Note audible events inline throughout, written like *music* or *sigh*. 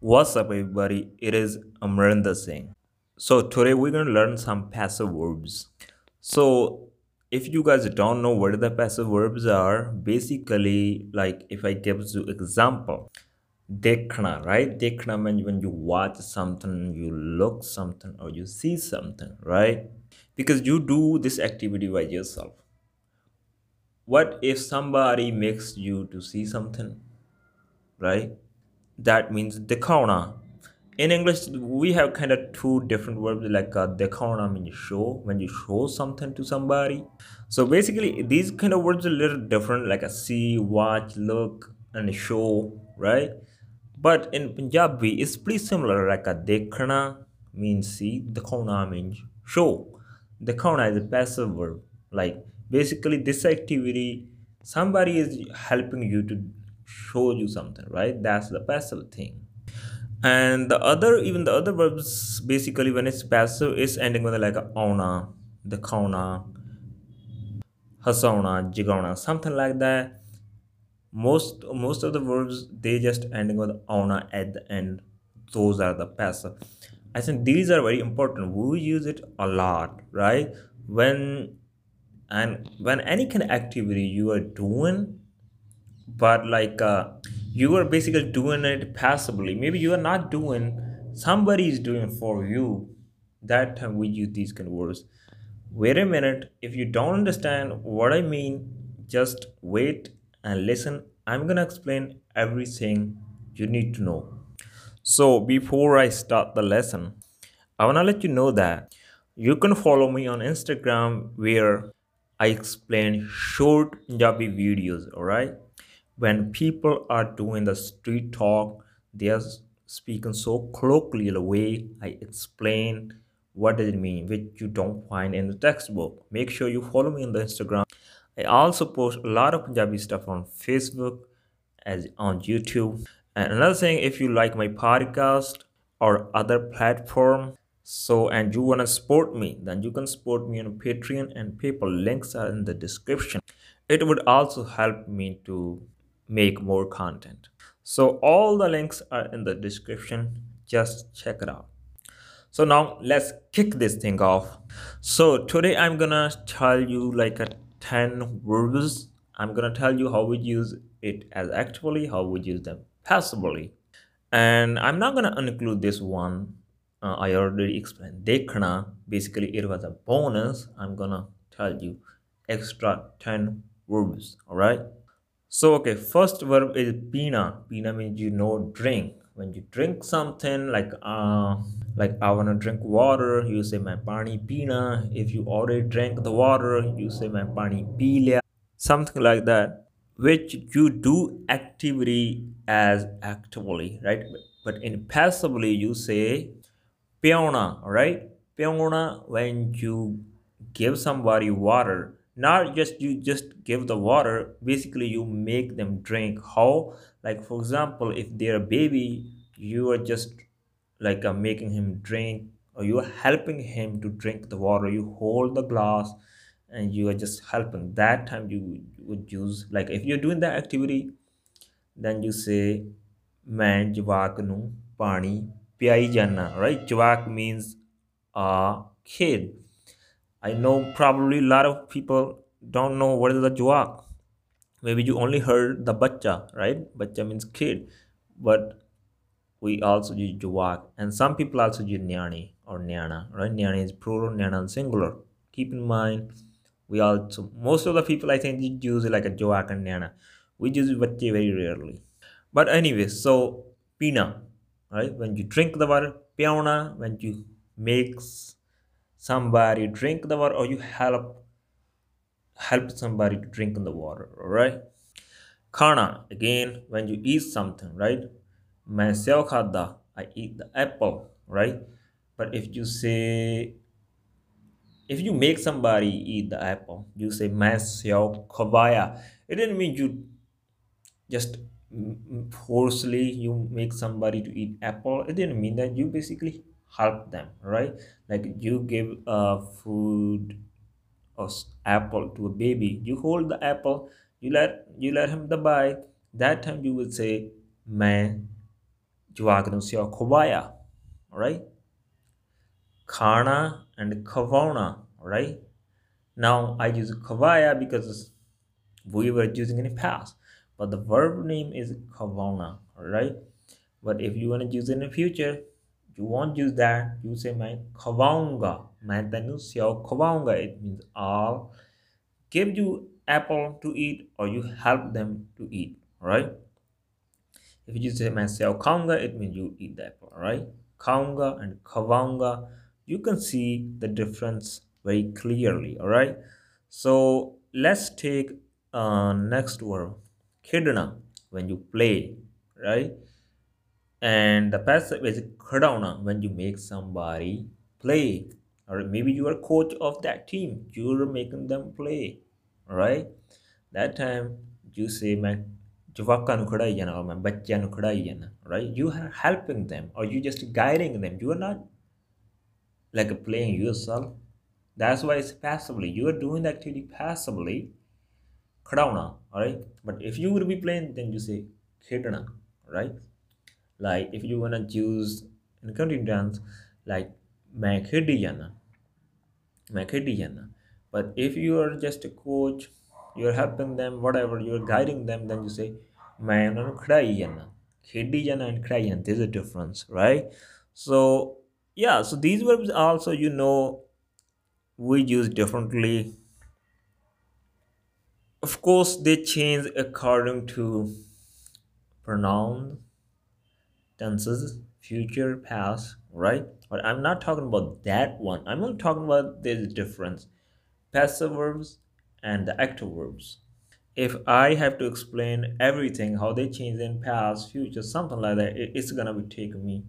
What's up, everybody? It is Amrinder Singh. So, today we're going to learn some passive verbs. So, if you guys don't know what the passive verbs are, basically, like if I give you example, dekhna, right? Dekhna means when you watch something, you look something, or you see something, right? Because you do this activity by yourself. What if somebody makes you to see something, right? That means dekhona. In English, we have kind of two different verbs like uh, dekhona means show when you show something to somebody. So basically, these kind of words are a little different, like a see, watch, look, and show, right? But in Punjabi, it's pretty similar. Like a dekhana means see, dekhona means show. Dekhona is a passive verb. Like basically, this activity, somebody is helping you to show you something right? That's the passive thing. And the other even the other verbs basically when it's passive is ending with like a ona the kauna hasauna jigauna something like that. Most most of the verbs they just ending with ona at the end. Those are the passive. I think these are very important. We use it a lot right? When and when any kind of activity you are doing but like uh, you are basically doing it passively. Maybe you are not doing somebody is doing for you. That time we use these kind of words. Wait a minute. If you don't understand what i mean just wait and listen. I'm gonna explain everything you need to know. So before i start the lesson i want to let you know that you can follow me on instagram where i explain short punjabi videos all right when people are doing the street talk they are speaking so colloquial way i explain what does it mean which you don't find in the textbook. Make sure you follow me on the instagram. I also post a lot of punjabi stuff on facebook as on youtube. And another thing if you like my podcast or other platform so and you want to support me then you can support me on patreon and paypal links are in the description. It would also help me to make more content. So all the links are in the description. Just check it out. So now let's kick this thing off. So today I'm gonna tell you like a 10 verbs. I'm gonna tell you how we use it as actively, how we use them passively. And I'm not gonna include this one. Uh, I already explained. Dekhna, basically it was a bonus. I'm gonna tell you extra 10 verbs, all right? So, okay, first verb is pina. Pina means you know drink. When you drink something like uh like I wanna drink water, you say my pani pina. If you already drank the water, you say my pani pila. Something like that. Which you do activity as actively, right? But in passively you say piona, right? Piona when you give somebody water not just you just give the water basically you make them drink. How? Like for example if they're a baby you are just like uh, making him drink or you are helping him to drink the water. You hold the glass and you are just helping. That time you would use like if you're doing that activity then you say man nu pani pyai jana right? jawak means a kid I know probably a lot of people don't know what is the juak. Maybe you only heard the bacha, right? Bacha means kid, but we also use juak, and some people also use nyani or nyana, right? Nyani is plural, nyana is singular. Keep in mind, we also most of the people I think use like a juak and nyana. We use bache very rarely. But anyway, so pina, right? When you drink the water, piona, when you mix somebody drink the water or you help help somebody to drink the water all right khana again when you eat something right? sew khada i eat the apple right? But if you say if you make somebody eat the apple you say main sew khavaya it didn't mean you just forcefully you make somebody to eat apple it didn't mean that. You basically help them right? Like you give uh, food or apple to a baby you hold the apple you let you let him the bite that time you will say main jawagnu se khwaya right? Khana and khwauna right? Now i use kavaya because we were using in the past but the verb name is khwauna right? But if you want to use it in the future you won't use that you say "my khwaunga main tenu syao it means i'll give you apple to eat or you help them to eat right? If you say "my syao khaunga it means you eat the apple right? khaunga and khwaunga you can see the difference very clearly all right so let's take uh, next word khedna when you play right? And the passive is khadauna, when you make somebody play. Or maybe you are coach of that team, you're making them play, right? That time you say, ਜਵਾਕਾਂ ਨੂੰ ਖੜਾਈ ਜਾਣਾ ਔਰ ਮੈਂ ਬੱਚਿਆਂ ਨੂੰ ਖੜਾਈ ਜਾਣਾ right you are helping them or you just guiding them you are not like playing yourself that's why it's passively you are doing the activity passively khadauna all right but if you would be playing then you say khedna right like if you wanna choose in country dance like Makedonian Makedonian but if you are just a coach you're helping them whatever you're guiding them then you say Mayanan Krayana Khedijana and Krayan there's a difference right? So yeah so these verbs also you know we use differently. Of course they change according to pronoun tenses future past right but i'm not talking about that one i'm only talking about this difference passive verbs and the active verbs if I have to explain everything, how they change in past, future, something like that, it's gonna be taking me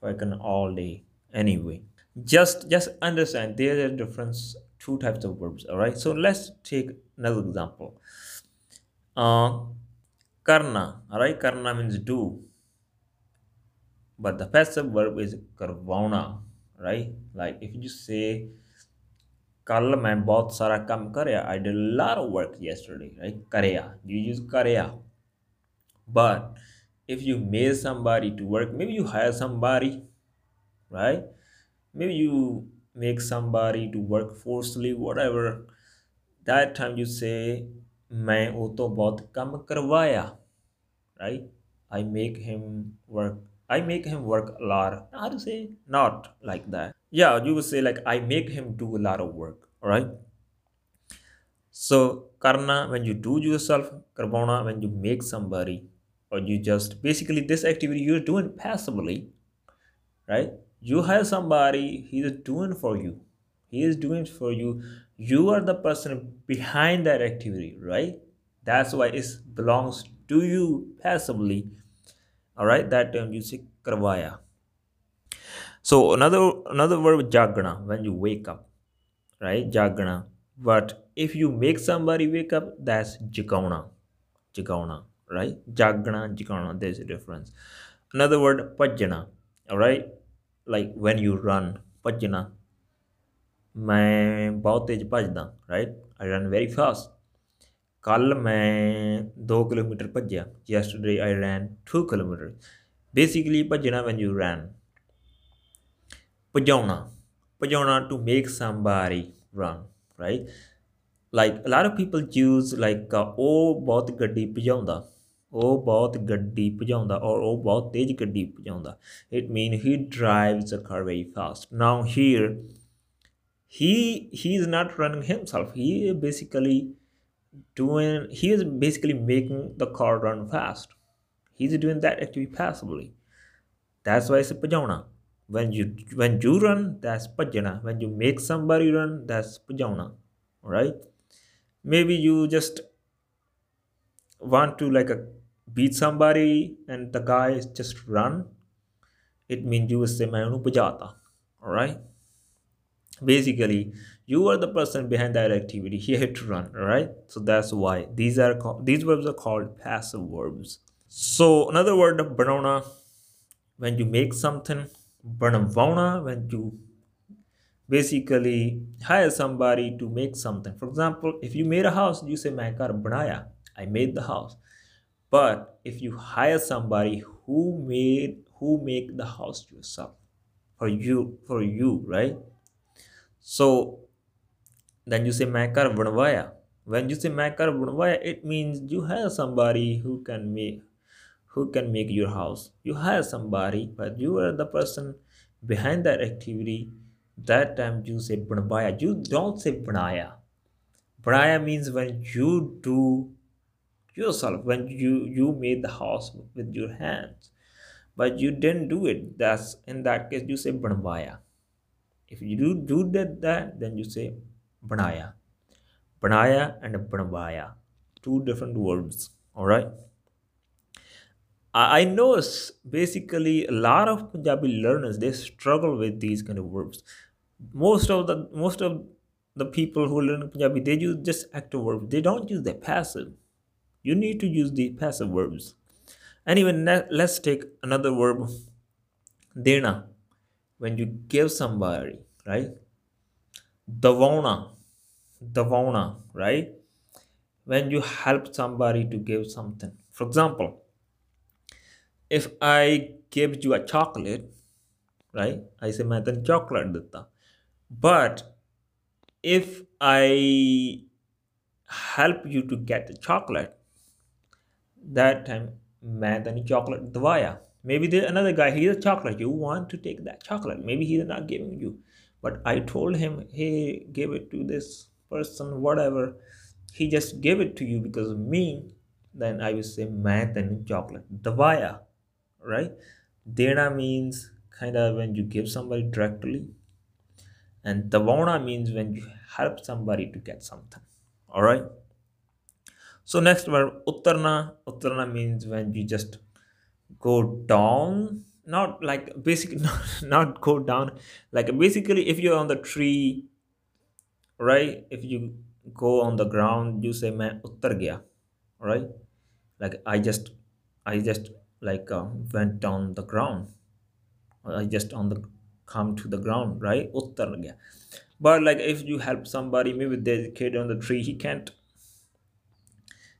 fucking all day anyway. Just just understand there are different two types of verbs. All right. So let's take another example. Uh, karna. All right. Karna means do, but the passive verb is karvana, right? Like if you say, कल मैं बहुत सारा काम करया I did lot of work yesterday right? Karya. You use karya. But if you made somebody to work maybe you hire somebody right? Maybe you make somebody to work forcefully whatever. That time you say मैं वो तो बहुत कम करवाया right? I make him work I make him work a lot. How to say not like that. Yeah you would say like i make him do a lot of work all right so karna when you do yourself karbona when you make somebody or you just basically this activity you're doing passively right? You hire somebody he is doing for you. He is doing for you. You are the person behind that activity right? That's why it belongs to you passively all right that term you say karvaya so another another word jagana when you wake up, right? Jagana. But if you make somebody wake up, that's jagauna. Jagauna, right? Jagana, jagauna. There's a difference. Another word pajana. All right, like when you run, pajana. मैं बहुत तेज भजदा right I run very fast ਕੱਲ ਮੈਂ 2 kilometre ਭੱਜਿਆ yesterday I run 2 kilometre basically ਭੱਜਣਾ when you run ਭਜਾਉਣਾ ਭਜਾਉਣਾ to make somebody run right like a lot of people use like ਉਹ ਬਹੁਤ ਗੱਡੀ ਭਜਾਉਂਦਾ ਉਹ ਬਹੁਤ ਗੱਡੀ ਭਜਾਉਂਦਾ ਔਰ ਉਹ ਬਹੁਤ ਤੇਜ਼ ਗੱਡੀ ਭਜਾਉਂਦਾ it mean he drives a car very fast now here he he is not running himself he basically doing he is basically making the car run fast. He's doing that actually passively. That's why it's a pajona when you when you run that's pajana when you make somebody run that's pajana right maybe you just want to like a beat somebody and the guy just run it means you say main onu pajata all right basically you are the person behind that activity he had to run right so that's why these are called these verbs are called passive verbs so another word of banana when you make something Banavana when you basically hire somebody to make something. For example, if you made a house, you say Main banaya. I made the house. but if you hire somebody who made who make the house yourself for you for you right so then you say Makar Bunvaya. When you say Makar Bunvaya, it means you have somebody who can make who can make your house. You hire somebody, but you are the person behind that activity. That time you say Bunvaya. You don't say Bunaya. Bunaya means when you do yourself, when you you made the house with your hands but you didn't do it. That's in that case you say Banvaya if you do do that, that then you say banaya banaya and banwaya two different words all right I know basically a lot of Punjabi learners they struggle with these kind of verbs. Most of the most of the people who learn Punjabi they use just active verbs. They don't use the passive. You need to use the passive verbs. Anyway, let's take another verb. Dena When you give somebody, right? Davona. Davona, right? When you help somebody to give something. For example, if I give you a chocolate, right? I say मैं तेन chocolate देता. But if I help you to get the chocolate, that time मैं तेन chocolate दवाया. Maybe there's another guy, he's a chocolate. You want to take that chocolate. Maybe he's not giving you. But I told him, hey, give it to this person, whatever. He just gave it to you because of me. Then I will say math and chocolate. Davaya, right? Dena means kind of when you give somebody directly. And Davona means when you help somebody to get something. All right. So next verb, Uttarna. Uttarna means when you just go down not like basically *laughs* not, not go down. Like basically if you're on the tree right if you go on the ground you say main uttar gaya right? Like i just i just like uh, went down the ground. I just on the come to the ground right? uttar gaya but like if you help somebody maybe there's a kid on the tree he can't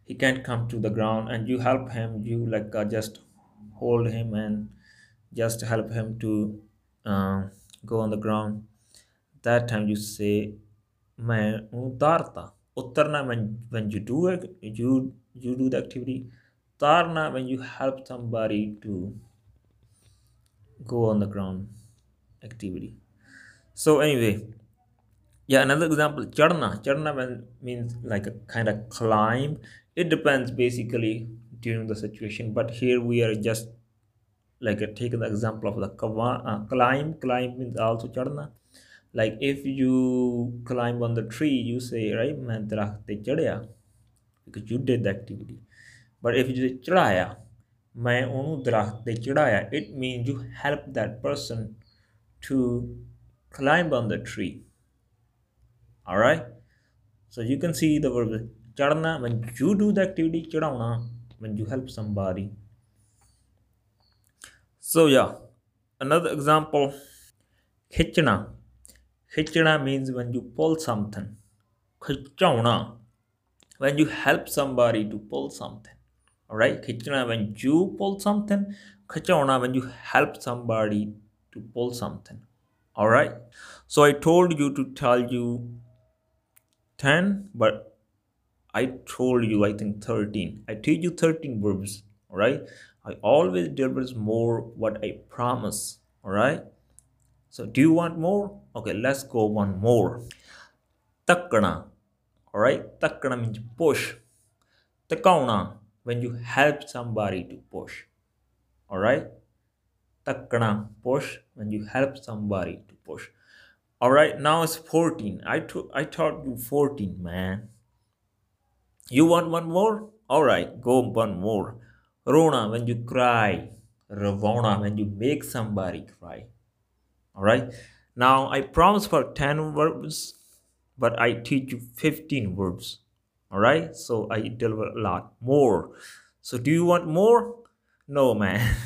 he can't come to the ground and you help him you like uh, just hold him and just help him to uh, go on the ground that time you say मैं उतारता उतरना when when you do it you you do the activity Tarna when you help somebody to go on the ground activity. So anyway, yeah, another example, charna. Charna when, means like a kind of climb. It depends basically during the situation but here we are just like uh, taking the example of the uh, climb climb means also charna like if you climb on the tree you say right main darakht because you did the activity. But if you say chadaya main onu darakht te it means you help that person to climb on the tree. All right? So you can see the verb charna when you do the activity when you help somebody. So yeah. Another example. Khichna khichna means when you pull something. Khichauna when you help somebody to pull something. All right khichna when you pull something. Khichauna when you help somebody to pull something. All right so i told you to tell you 10 but i told you i think 13 i teach you 13 verbs all right? I always deliver more what i promise all right? So do you want more? Okay let's go one more. Takana all right? Takana means push. Takauna when you help somebody to push all right? Takana push when you help somebody to push. All right now it's 14 i i taught you 14 man you want one more? All right go one more. Rona when you cry. Ravona when you make somebody cry. All right? Now i promise for 10 verbs but i teach you 15 verbs. All right? So i deliver a lot more. So do you want more? No man. *laughs*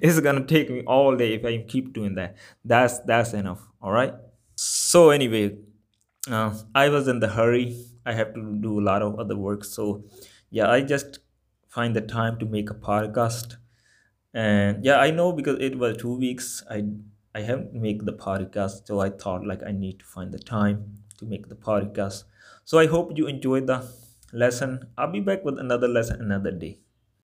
It's gonna take me all day if i keep doing that. That's that's enough. All right? So anyway uh, i was in the hurry. I have to do a lot of other work. So yeah i just find the time to make a podcast. And yeah i know because it was two weeks. I i haven't make the podcast. So i thought like i need to find the time to make the podcast. So i hope you enjoyed the lesson. I'll be back with another lesson another day